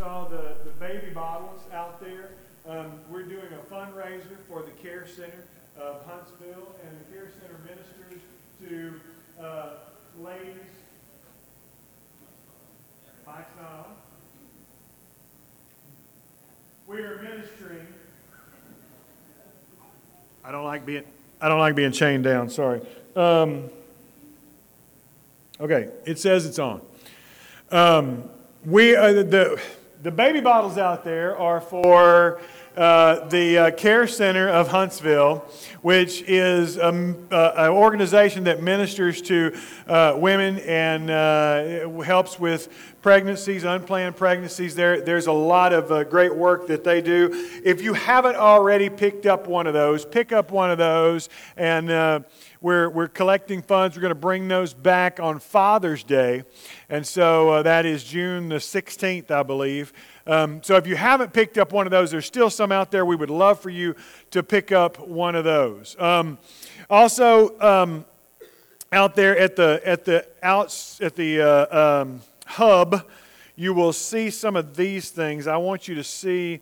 saw the, the baby bottles out there. Um, we're doing a fundraiser for the Care Center of Huntsville, and the Care Center ministers to uh, ladies. Mike's not on. We are ministering. I don't like being. I don't like being chained down. Sorry. Um, okay, it says it's on. Um, we uh, the the baby bottles out there are for uh, the uh, Care Center of Huntsville, which is um, uh, an organization that ministers to uh, women and uh, helps with pregnancies, unplanned pregnancies. There, there's a lot of great work that they do. If you haven't already picked up one of those, pick up one of those and we're, we're collecting funds. We're going to bring those back on Father's Day. And so uh, that is June the 16th, I believe. Um, so if you haven't picked up one of those, there's still some out there. We would love for you to pick up one of those. Um, also, um, out there at the at the outs at the uh, um, hub, you will see some of these things. I want you to see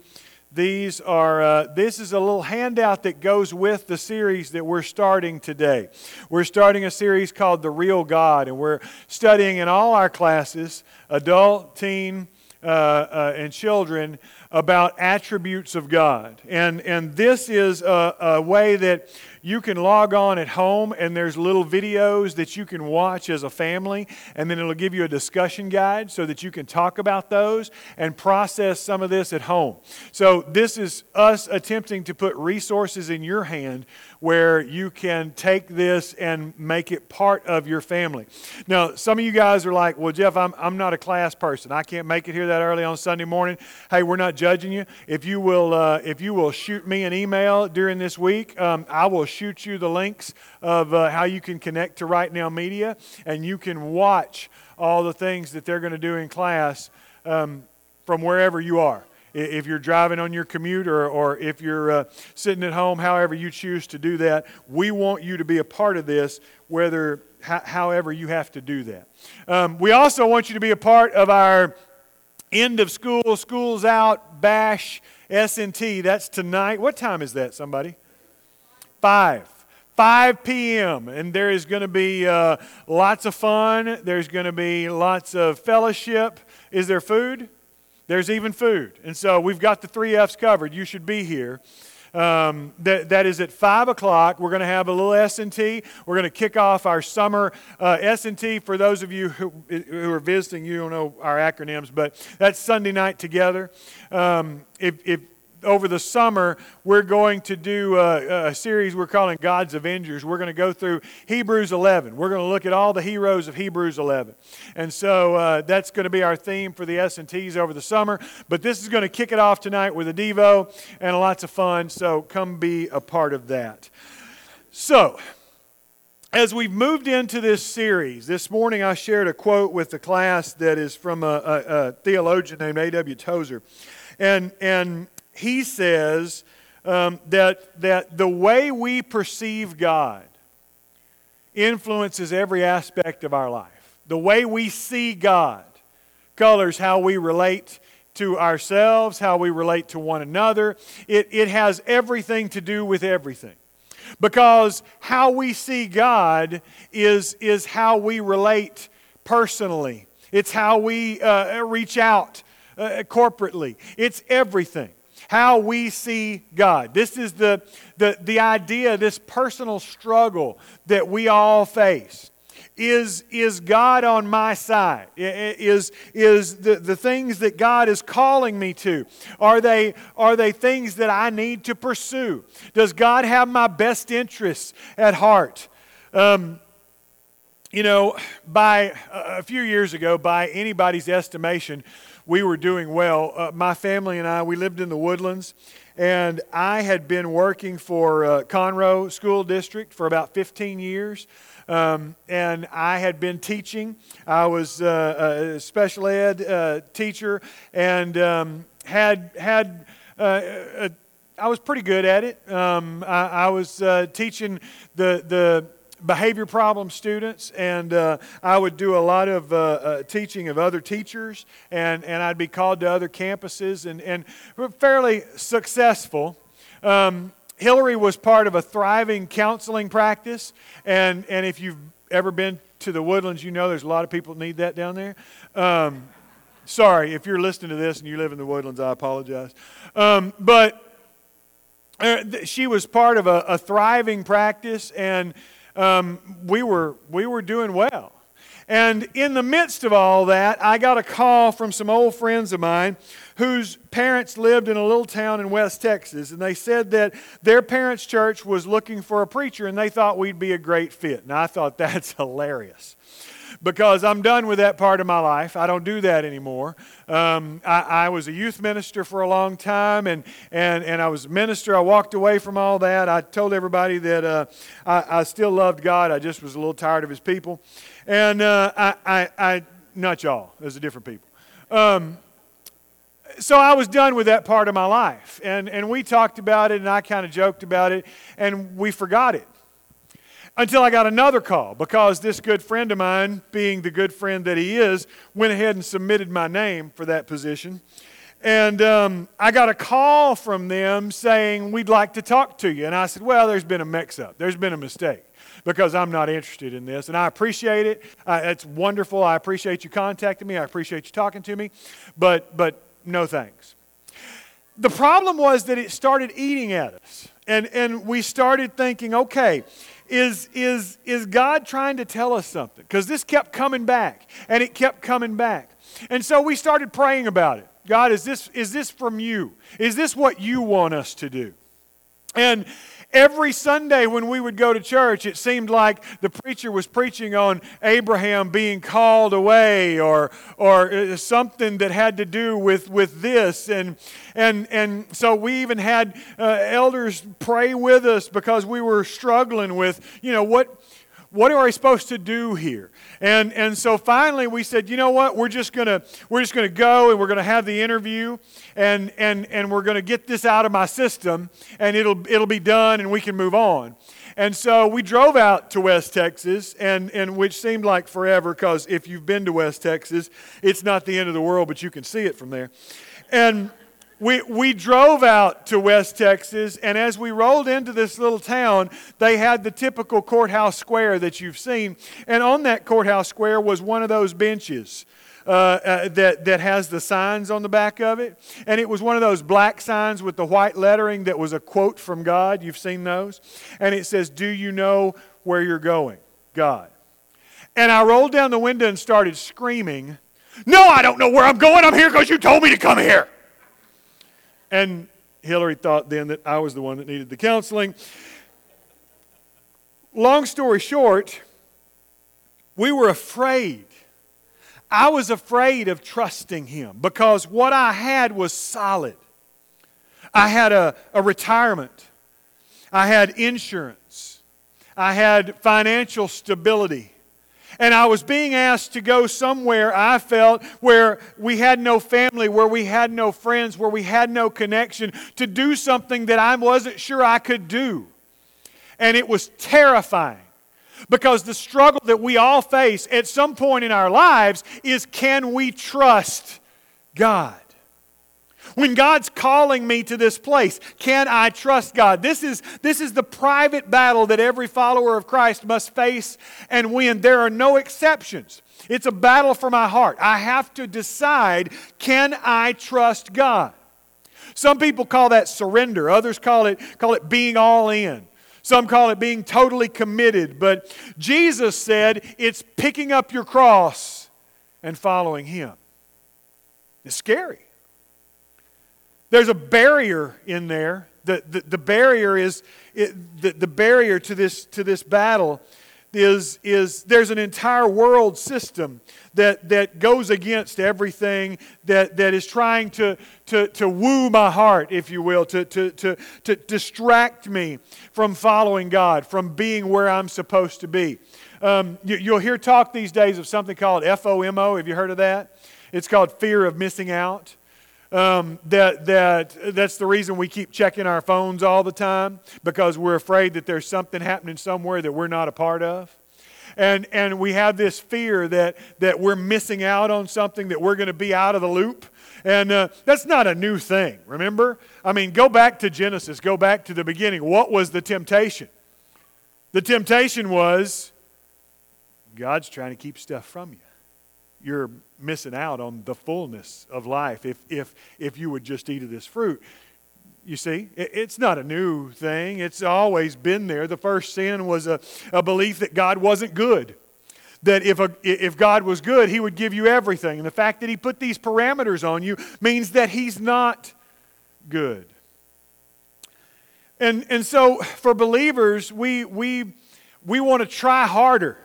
these are, uh, this is a little handout that goes with the series that we're starting today. We're starting a series called The Real God, and we're studying in all our classes, adult, teen, uh, uh, and children, about attributes of God. And, and this is a, a way that you can log on at home and there's little videos that you can watch as a family and then it'll give you a discussion guide so that you can talk about those and process some of this at home so this is us attempting to put resources in your hand where you can take this and make it part of your family. Now, some of you guys are like, well, Jeff, I'm, I'm not a class person. I can't make it here that early on Sunday morning. Hey, we're not judging you. If you will, uh, if you will shoot me an email during this week, um, I will shoot you the links of uh, how you can connect to Right Now Media, and you can watch all the things that they're going to do in class um, from wherever you are if you're driving on your commute or, or if you're uh, sitting at home, however you choose to do that, we want you to be a part of this, whether however you have to do that. Um, we also want you to be a part of our end of school, schools out, bash, S&T. That's tonight. What time is that, somebody? Five. 5 p.m. And there is going to be uh, lots of fun. There's going to be lots of fellowship. Is there food? There's even food. And so we've got the three F's covered. You should be here. Um, that, that is at 5 o'clock. We're going to have a little S&T. We're going to kick off our summer uh, S&T. For those of you who, who are visiting, you don't know our acronyms, but that's Sunday night together. Um, if, if over the summer, we're going to do a, a, series we're calling God's Avengers. We're going to go through Hebrews 11. We're going to look at all the heroes of Hebrews 11. And so uh, that's going to be our theme for the S&Ts over the summer. But this is going to kick it off tonight with a Devo and lots of fun. So come be a part of that. So, as we've moved into this series, this morning I shared a quote with the class that is from a, a, a theologian named A.W. Tozer. And, and he says um, that, that the way we perceive God influences every aspect of our life. The way we see God colors how we relate to ourselves, how we relate to one another. It, it has everything to do with everything. Because how we see God is, is how we relate personally, it's how we uh, reach out uh, corporately, it's everything how we see God. This is the, the, the idea, this personal struggle that we all face. Is, is God on my side? Is, is the, the things that God is calling me to, are they, are they things that I need to pursue? Does God have my best interests at heart? Um, you know, by a few years ago, by anybody's estimation, we were doing well. Uh, my family and I, we lived in the woodlands, and I had been working for uh, Conroe School District for about 15 years. Um, and I had been teaching. I was uh, a special ed uh, teacher and um, had had uh, a, I was pretty good at it. Um, I, I, was uh, teaching the the behavior problem students, and uh, I would do a lot of uh, uh, teaching of other teachers, and, and I'd be called to other campuses, and, and fairly successful. Um, Hillary was part of a thriving counseling practice, and, and if you've ever been to the woodlands, you know there's a lot of people need that down there. Um, sorry, if you're listening to this and you live in the woodlands, I apologize. Um, but uh, she was part of a, a thriving practice, and um, we, were, we were doing well. And in the midst of all that, I got a call from some old friends of mine whose parents lived in a little town in West Texas. And they said that their parents' church was looking for a preacher and they thought we'd be a great fit. And I thought that's hilarious because I'm done with that part of my life. I don't do that anymore. Um, I, I, was a youth minister for a long time, and, and, and I was a minister. I walked away from all that. I told everybody that uh, I, I, still loved God. I just was a little tired of His people. And uh, I, I, I, not y'all, those are different people. Um, so I was done with that part of my life. And, and we talked about it, and I kind of joked about it, and we forgot it until I got another call because this good friend of mine, being the good friend that he is, went ahead and submitted my name for that position. And um, I got a call from them saying, We'd like to talk to you. And I said, Well, there's been a mix up, there's been a mistake because I'm not interested in this. And I appreciate it. Uh, it's wonderful. I appreciate you contacting me, I appreciate you talking to me, but, but no thanks. The problem was that it started eating at us. And, and we started thinking, okay, is, is, is God trying to tell us something? Because this kept coming back, and it kept coming back. And so we started praying about it. God, is this, is this from you? Is this what you want us to do? And Every Sunday when we would go to church, it seemed like the preacher was preaching on Abraham being called away or, or uh, something that had to do with, with this. And, and, and so we even had uh, elders pray with us because we were struggling with, you know, what, what are we supposed to do here? And, and so finally we said, you know what, we're just gonna we're just gonna go and we're gonna have the interview and and, and we're gonna get this out of my system and it'll it'll be done and we can move on. And so we drove out to West Texas, and, and which seemed like forever because if you've been to West Texas, it's not the end of the world, but you can see it from there. And we, we drove out to West Texas, and as we rolled into this little town, they had the typical courthouse square that you've seen. And on that courthouse square was one of those benches. Uh, uh, that, that has the signs on the back of it. And it was one of those black signs with the white lettering that was a quote from God. You've seen those. And it says, Do you know where you're going? God. And I rolled down the window and started screaming, No, I don't know where I'm going. I'm here because you told me to come here. And Hillary thought then that I was the one that needed the counseling. Long story short, we were afraid. I was afraid of trusting him because what I had was solid. I had a, a retirement, I had insurance, I had financial stability. And I was being asked to go somewhere I felt where we had no family, where we had no friends, where we had no connection, to do something that I wasn't sure I could do. And it was terrifying. Because the struggle that we all face at some point in our lives is can we trust God? When God's calling me to this place, can I trust God? This is, this is the private battle that every follower of Christ must face and win. There are no exceptions. It's a battle for my heart. I have to decide can I trust God? Some people call that surrender, others call it, call it being all in. Some call it being totally committed. But Jesus said it's picking up your cross and following Him. It's scary. There's a barrier in there. The, the, the barrier is it, the, the barrier to this, to this battle is, is there's an entire world system that, that goes against everything that, that is trying to, to, to woo my heart, if you will, to, to, to, to distract me from following God, from being where I'm supposed to be. Um, you, you'll hear talk these days of something called FOMO. Have you heard of that? It's called fear of missing out. Um, that, that that's the reason we keep checking our phones all the time because we're afraid that there's something happening somewhere that we're not a part of and, and we have this fear that, that we're missing out on something, that we're going to be out of the loop. And uh, that's not a new thing, remember? I mean, go back to Genesis, go back to the beginning. What was the temptation? The temptation was God's trying to keep stuff from you. You're missing out on the fullness of life if, if, if you would just eat of this fruit. You see, it's not a new thing. It's always been there. The first sin was a, a belief that God wasn't good. That if, a, if God was good, He would give you everything. And the fact that He put these parameters on you means that He's not good. And, and so for believers, we, we, we want to try harder.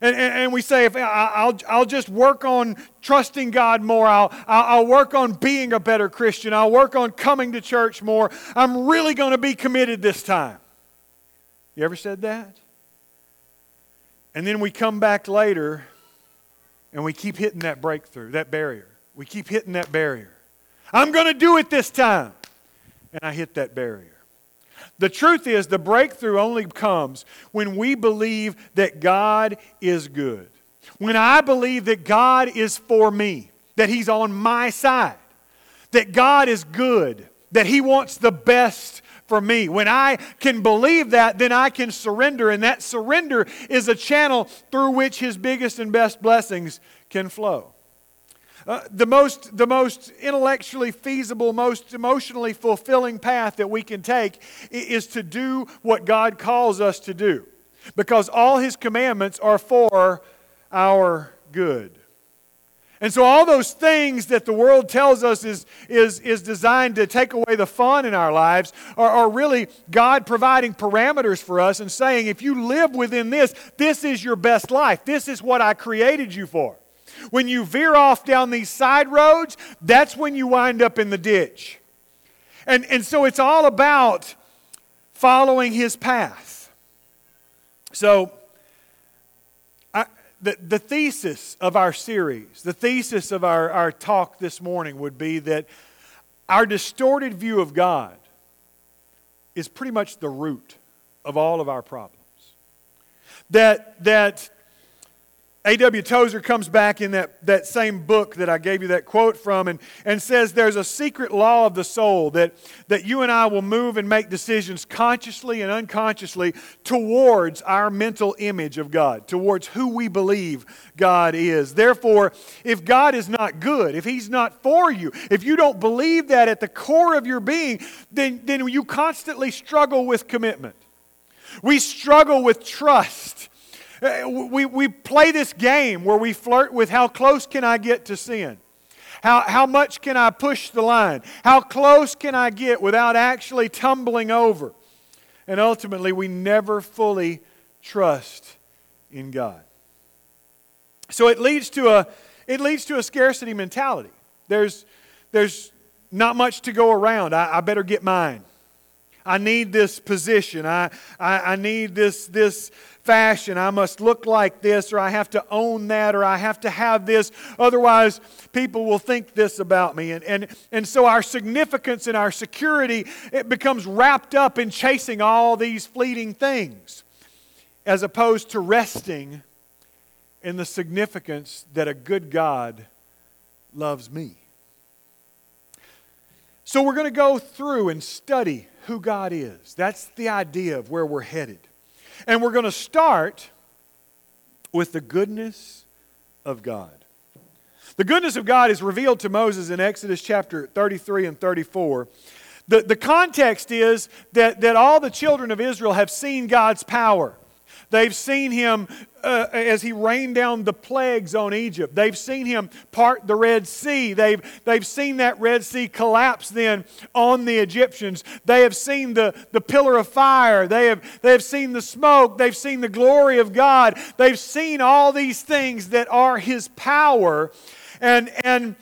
And, and, and, we say, if I'll, I'll just work on trusting God more, I'll, I'll work on being a better Christian, I'll work on coming to church more, I'm really going to be committed this time. You ever said that? And then we come back later and we keep hitting that breakthrough, that barrier. We keep hitting that barrier. I'm going to do it this time. And I hit that barrier. The truth is, the breakthrough only comes when we believe that God is good. When I believe that God is for me, that He's on my side, that God is good, that He wants the best for me. When I can believe that, then I can surrender, and that surrender is a channel through which His biggest and best blessings can flow. Uh, the, most, the most intellectually feasible, most emotionally fulfilling path that we can take is to do what God calls us to do. Because all His commandments are for our good. And so, all those things that the world tells us is, is, is designed to take away the fun in our lives are, are really God providing parameters for us and saying, if you live within this, this is your best life. This is what I created you for. When you veer off down these side roads, that's when you wind up in the ditch. And, and so it's all about following his path. So, I, the, the thesis of our series, the thesis of our, our talk this morning would be that our distorted view of God is pretty much the root of all of our problems. That, that A.W. Tozer comes back in that, that same book that I gave you that quote from and, and says there's a secret law of the soul that, that you and I will move and make decisions consciously and unconsciously towards our mental image of God, towards who we believe God is. Therefore, if God is not good, if He's not for you, if you don't believe that at the core of your being, then, then you constantly struggle with commitment. We struggle with trust. Uh, we, we play this game where we flirt with how close can I get to sin? How, how much can I push the line? How close can I get without actually tumbling over? And ultimately, we never fully trust in God. So it leads to a, it leads to a scarcity mentality. There's, there's not much to go around. I, I better get mine. I need this position. I, I, I need this, this fashion. I must look like this, or I have to own that, or I have to have this. Otherwise, people will think this about me. And, and, and so our significance and our security, it becomes wrapped up in chasing all these fleeting things, as opposed to resting in the significance that a good God loves me. So we're going to go through and study who God is. That's the idea of where we're headed. And we're going to start with the goodness of God. The goodness of God is revealed to Moses in Exodus chapter 33 and 34. The, the context is that, that all the children of Israel have seen God's power. They've seen him uh, as he rained down the plagues on Egypt. They've seen him part the Red Sea. They've, they've seen that Red Sea collapse then on the Egyptians. They have seen the, the pillar of fire. They have, they have seen the smoke. They've seen the glory of God. They've seen all these things that are his power. And, and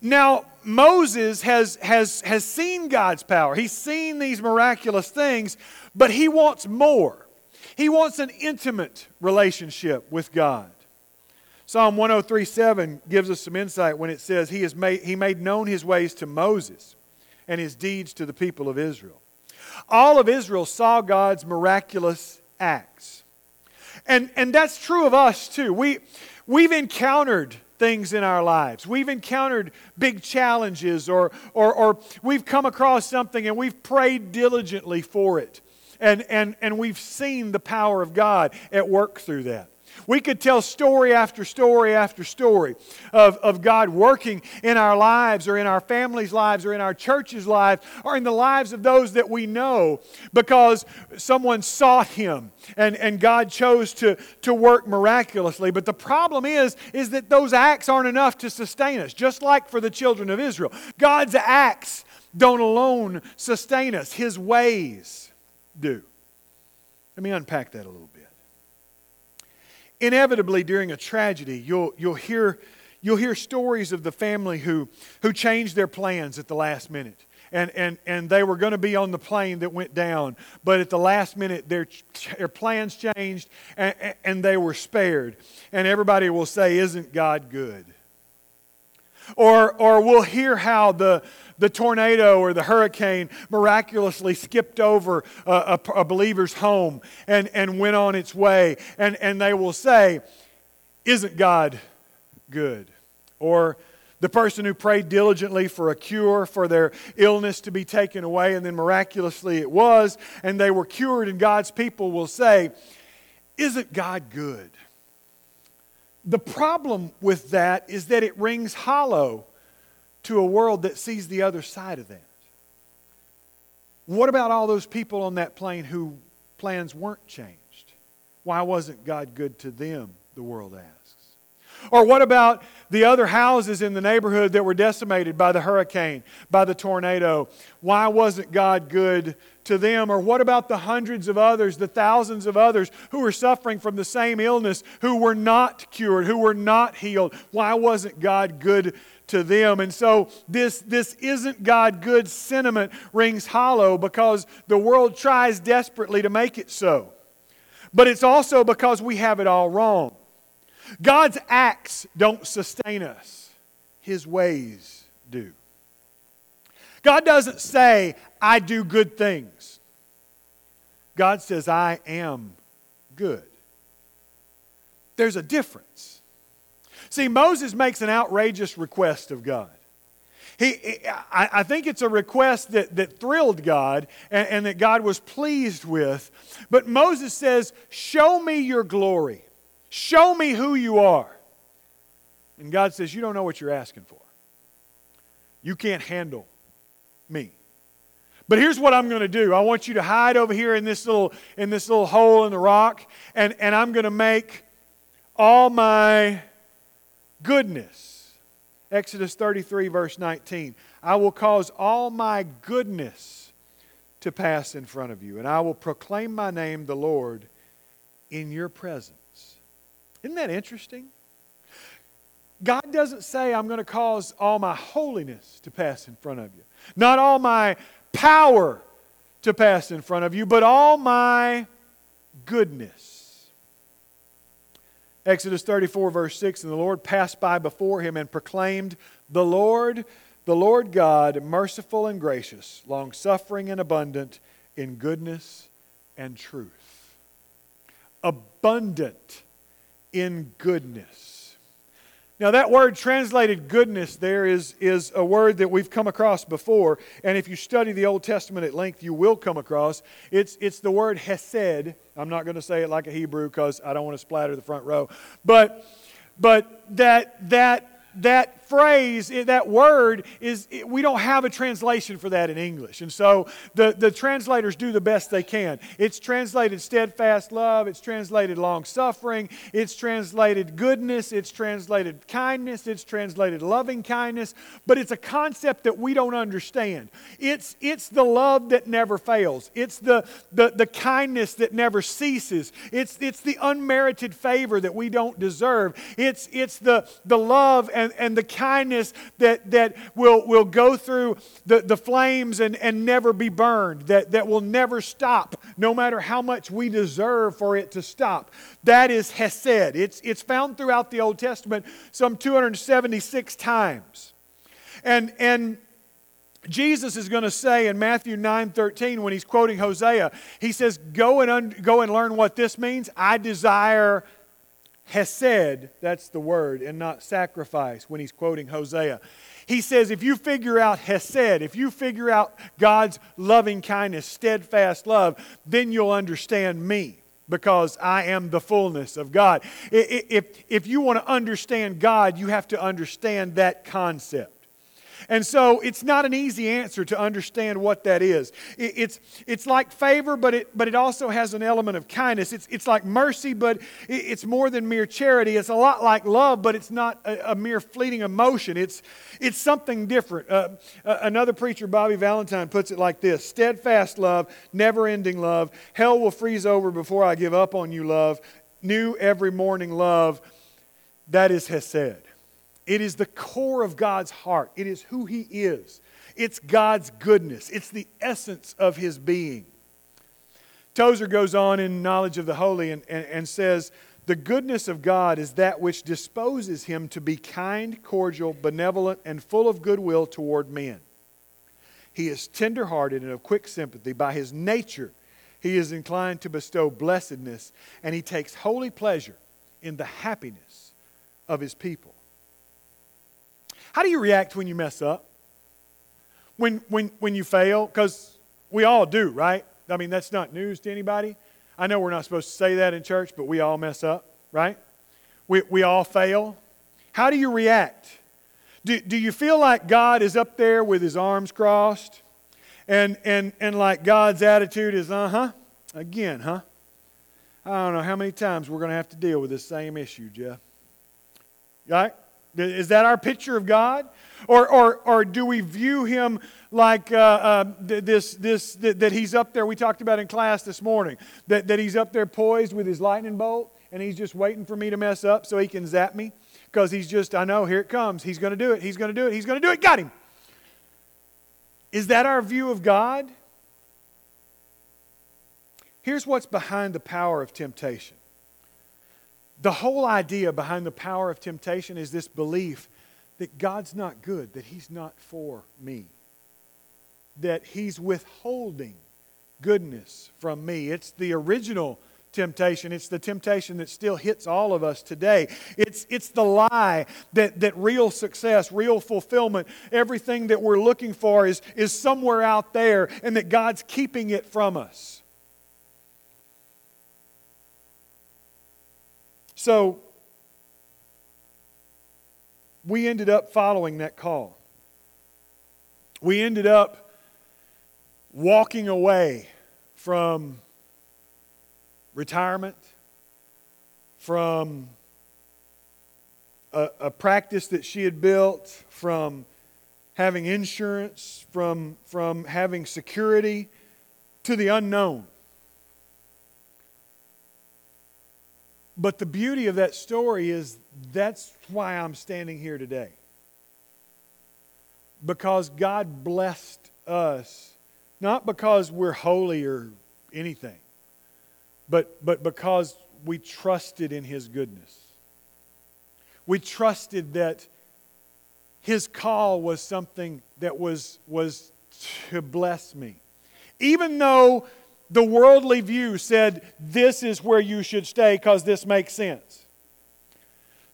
now, Moses has, has, has seen God's power. He's seen these miraculous things, but he wants more. He wants an intimate relationship with God. Psalm 103:7 gives us some insight when it says he, has made, he made known his ways to Moses and his deeds to the people of Israel. All of Israel saw God's miraculous acts. And, and that's true of us too. We, we've encountered things in our lives. We've encountered big challenges or, or, or we've come across something and we've prayed diligently for it. And, and, and we've seen the power of God at work through that. We could tell story after story after story of, of God working in our lives or in our families' lives or in our church's lives or in the lives of those that we know because someone sought Him and, and God chose to, to work miraculously. But the problem is, is that those acts aren't enough to sustain us, just like for the children of Israel. God's acts don't alone sustain us, His ways do. Let me unpack that a little bit inevitably during a tragedy, you'll, you'll, hear, you'll hear stories of the family who, who changed their plans at the last minute. And, and, and they were going to be on the plane that went down, but at the last minute, their, their plans changed and, and they were spared. And everybody will say, Isn't God good? Or, or we'll hear how the, the tornado or the hurricane miraculously skipped over a, a, a believer's home and, and went on its way. And, and they will say, Isn't God good? Or the person who prayed diligently for a cure for their illness to be taken away, and then miraculously it was, and they were cured, and God's people will say, Isn't God good? The problem with that is that it rings hollow to a world that sees the other side of that. What about all those people on that plane who plans weren't changed? Why wasn't God good to them, the world asks? Or what about the other houses in the neighborhood that were decimated by the hurricane, by the tornado? Why wasn't God good to them? Or what about the hundreds of others, the thousands of others who were suffering from the same illness, who were not cured, who were not healed? Why wasn't God good to them. And so this, this isn't God good sentiment rings hollow because the world tries desperately to make it so. But it's also because we have it all wrong. God's acts don't sustain us, His ways do. God doesn't say, I do good things. God says, I am good. There's a difference. See, Moses makes an outrageous request of God. He, I, think it's a request that, that thrilled God and, and that God was pleased with. But Moses says, Show me your glory. Show me who you are. And God says, You don't know what you're asking for. You can't handle me. But here's what I'm going to do. I want you to hide over here in this little, in this little hole in the rock, and, and I'm going to make all my goodness. Exodus 33, verse 19. I will cause all my goodness to pass in front of you, and I will proclaim my name, the Lord, in your presence. Isn't that interesting? God doesn't say, I'm going to cause all my holiness to pass in front of you, not all my power to pass in front of you, but all my goodness. Exodus 34, verse 6 And the Lord passed by before him and proclaimed, The Lord, the Lord God, merciful and gracious, long suffering and abundant in goodness and truth. Abundant in goodness now, that word translated goodness there is, is a word that we've come across before. And if you study the Old Testament at length, you will come across. It's, it's the word hesed. I'm not going to say it like a Hebrew because I don't want to splatter the front row. But, but that, that that phrase, that word, is we don't have a translation for that in English. And so the, the translators do the best they can. It's translated steadfast love, it's translated long suffering, it's translated goodness, it's translated kindness, it's translated loving kindness, but it's a concept that we don't understand. It's, it's the love that never fails, it's the, the, the kindness that never ceases, it's, it's the unmerited favor that we don't deserve, it's, it's the, the love and and, the kindness that, that will, will go through the, the flames and, and never be burned, that, that will never stop, no matter how much we deserve for it to stop. That is Hesed. It's, it's found throughout the Old Testament some 276 times. And, and Jesus is going to say in Matthew 9 13, when he's quoting Hosea, he says, Go and, un- go and learn what this means. I desire Hesed, that's the word, and not sacrifice when he's quoting Hosea. He says, if you figure out Hesed, if you figure out God's loving kindness, steadfast love, then you'll understand me because I am the fullness of God. If, if you want to understand God, you have to understand that concept. And so it's not an easy answer to understand what that is. It's, it's like favor, but it, but it also has an element of kindness. It's, it's like mercy, but it's more than mere charity. It's a lot like love, but it's not a, a mere fleeting emotion. It's, it's something different. Uh, another preacher, Bobby Valentine, puts it like this steadfast love, never ending love. Hell will freeze over before I give up on you, love. New every morning love. That is Hesed. It is the core of God's heart. It is who He is. It's God's goodness. It's the essence of His being. Tozer goes on in Knowledge of the Holy and, and, and says, The goodness of God is that which disposes Him to be kind, cordial, benevolent, and full of goodwill toward men. He is tenderhearted and of quick sympathy. By His nature, He is inclined to bestow blessedness, and He takes holy pleasure in the happiness of His people. How do you react when you mess up? When, when, when you fail? Because we all do, right? I mean, that's not news to anybody. I know we're not supposed to say that in church, but we all mess up, right? We, we all fail. How do you react? Do, do you feel like God is up there with his arms crossed? And, and, and like God's attitude is, uh huh, again, huh? I don't know how many times we're going to have to deal with this same issue, Jeff. Right? Is that our picture of God? Or, or, or do we view him like uh, uh, this, this that, that, he's up there, we talked about in class this morning, that, that he's up there poised with his lightning bolt and he's just waiting for me to mess up so he can zap me? Because he's just, I know, here it comes. He's going to do it. He's going to do it. He's going to do it. Got him. Is that our view of God? Here's what's behind the power of temptation the whole idea behind the power of temptation is this belief that God's not good, that He's not for me, that He's withholding goodness from me. It's the original temptation. It's the temptation that still hits all of us today. It's, it's the lie that, that real success, real fulfillment, everything that we're looking for is, is somewhere out there and that God's keeping it from us. So we ended up following that call. We ended up walking away from retirement, from a, a, practice that she had built, from having insurance, from, from having security, to the unknown. But the beauty of that story is that's why I'm standing here today. Because God blessed us, not because we're holy or anything, but, but because we trusted in His goodness. We trusted that His call was something that was, was to bless me. Even though the worldly view said, This is where you should stay because this makes sense.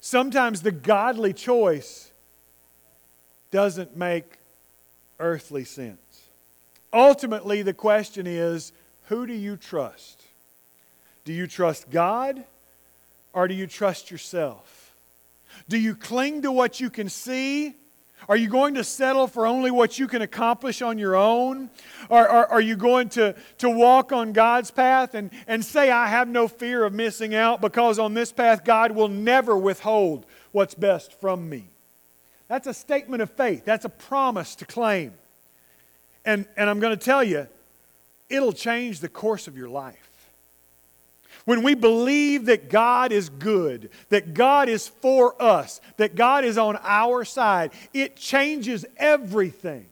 Sometimes the godly choice doesn't make earthly sense. Ultimately, the question is who do you trust? Do you trust God or do you trust yourself? Do you cling to what you can see are you going to settle for only what you can accomplish on your own? Or, are you going to, to walk on God's path and, and say, I have no fear of missing out because on this path God will never withhold what's best from me? That's a statement of faith, that's a promise to claim. And, and I'm going to tell you, it'll change the course of your life. When we believe that God is good, that God is for us, that God is on our side, it changes everything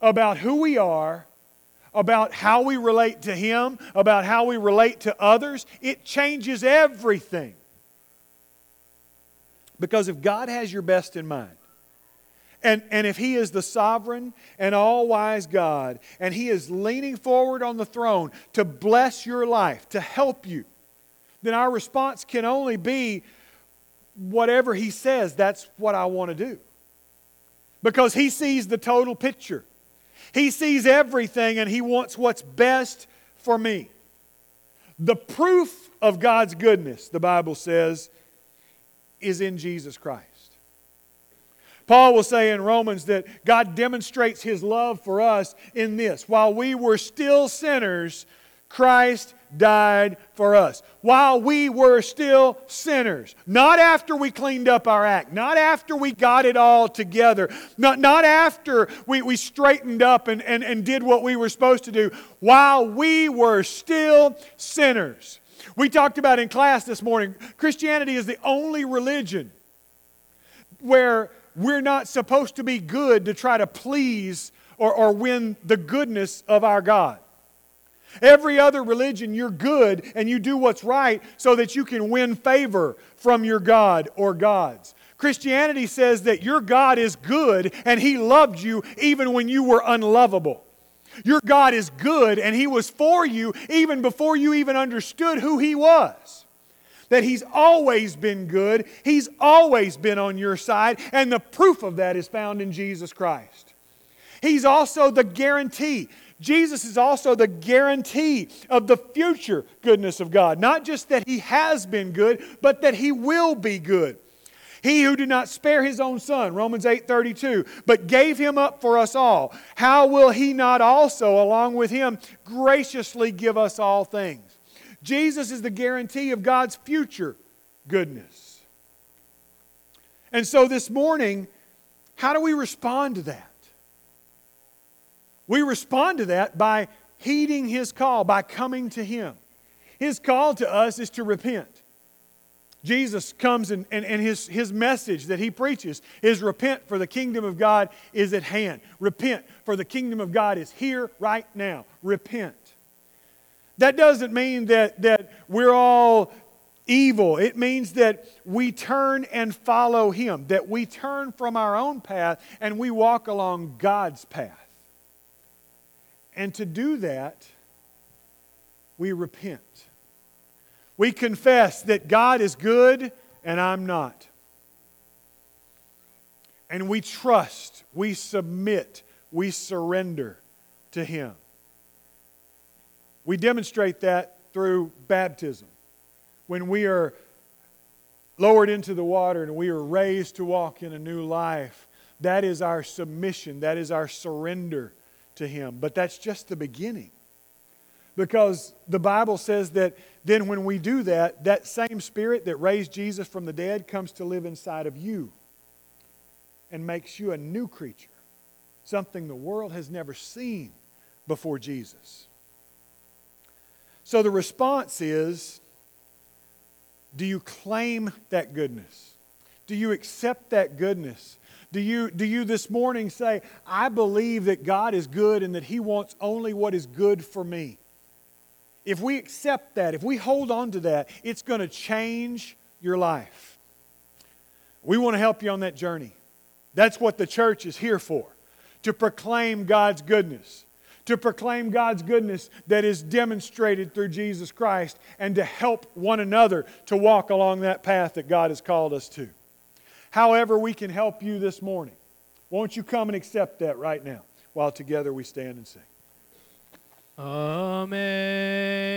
about who we are, about how we relate to Him, about how we relate to others. It changes everything. Because if God has your best in mind, and, and if He is the sovereign and all wise God, and He is leaning forward on the throne to bless your life, to help you, then our response can only be whatever He says, that's what I want to do. Because He sees the total picture, He sees everything, and He wants what's best for me. The proof of God's goodness, the Bible says, is in Jesus Christ. Paul will say in Romans that God demonstrates his love for us in this. While we were still sinners, Christ died for us. While we were still sinners. Not after we cleaned up our act, not after we got it all together, not, not after we, we straightened up and, and, and did what we were supposed to do. While we were still sinners. We talked about in class this morning Christianity is the only religion where we're not supposed to be good to try to please or, or win the goodness of our God. Every other religion, you're good and you do what's right so that you can win favor from your God or gods. Christianity says that your God is good and He loved you even when you were unlovable. Your God is good and He was for you even before you even understood who He was that He's always been good, He's always been on your side, and the proof of that is found in Jesus Christ. He's also the guarantee. Jesus is also the guarantee of the future goodness of God. Not just that He has been good, but that He will be good. He who did not spare his own son, Romans 8:32, but gave him up for us all, how will he not also along with him graciously give us all things? Jesus is the guarantee of God's future goodness. And so this morning, how do we respond to that? We respond to that by heeding His call, by coming to Him. His call to us is to repent. Jesus comes and, and, and his, his message that he preaches is repent, for the kingdom of God is at hand. Repent, for the kingdom of God is here right now. Repent. That doesn't mean that, that we're all evil. It means that we turn and follow Him, that we turn from our own path and we walk along God's path. And to do that, we repent. We confess that God is good and I'm not. And we trust, we submit, we surrender to Him. We demonstrate that through baptism. When we are lowered into the water and we are raised to walk in a new life, that is our submission, that is our surrender to Him. But that's just the beginning. Because the Bible says that then when we do that, that same Spirit that raised Jesus from the dead comes to live inside of you and makes you a new creature, something the world has never seen before Jesus. So the response is do you claim that goodness? Do you accept that goodness? Do you, do you this morning say, I believe that God is good and that He wants only what is good for me? If we accept that, if we hold on to that, it's going to change your life. We want to help you on that journey. That's what the church is here for to proclaim God's goodness to proclaim God's goodness that is demonstrated through Jesus Christ and to help one another to walk along that path that God has called us to. However, we can help you this morning. Won't you come and accept that right now while together we stand and sing? Amen.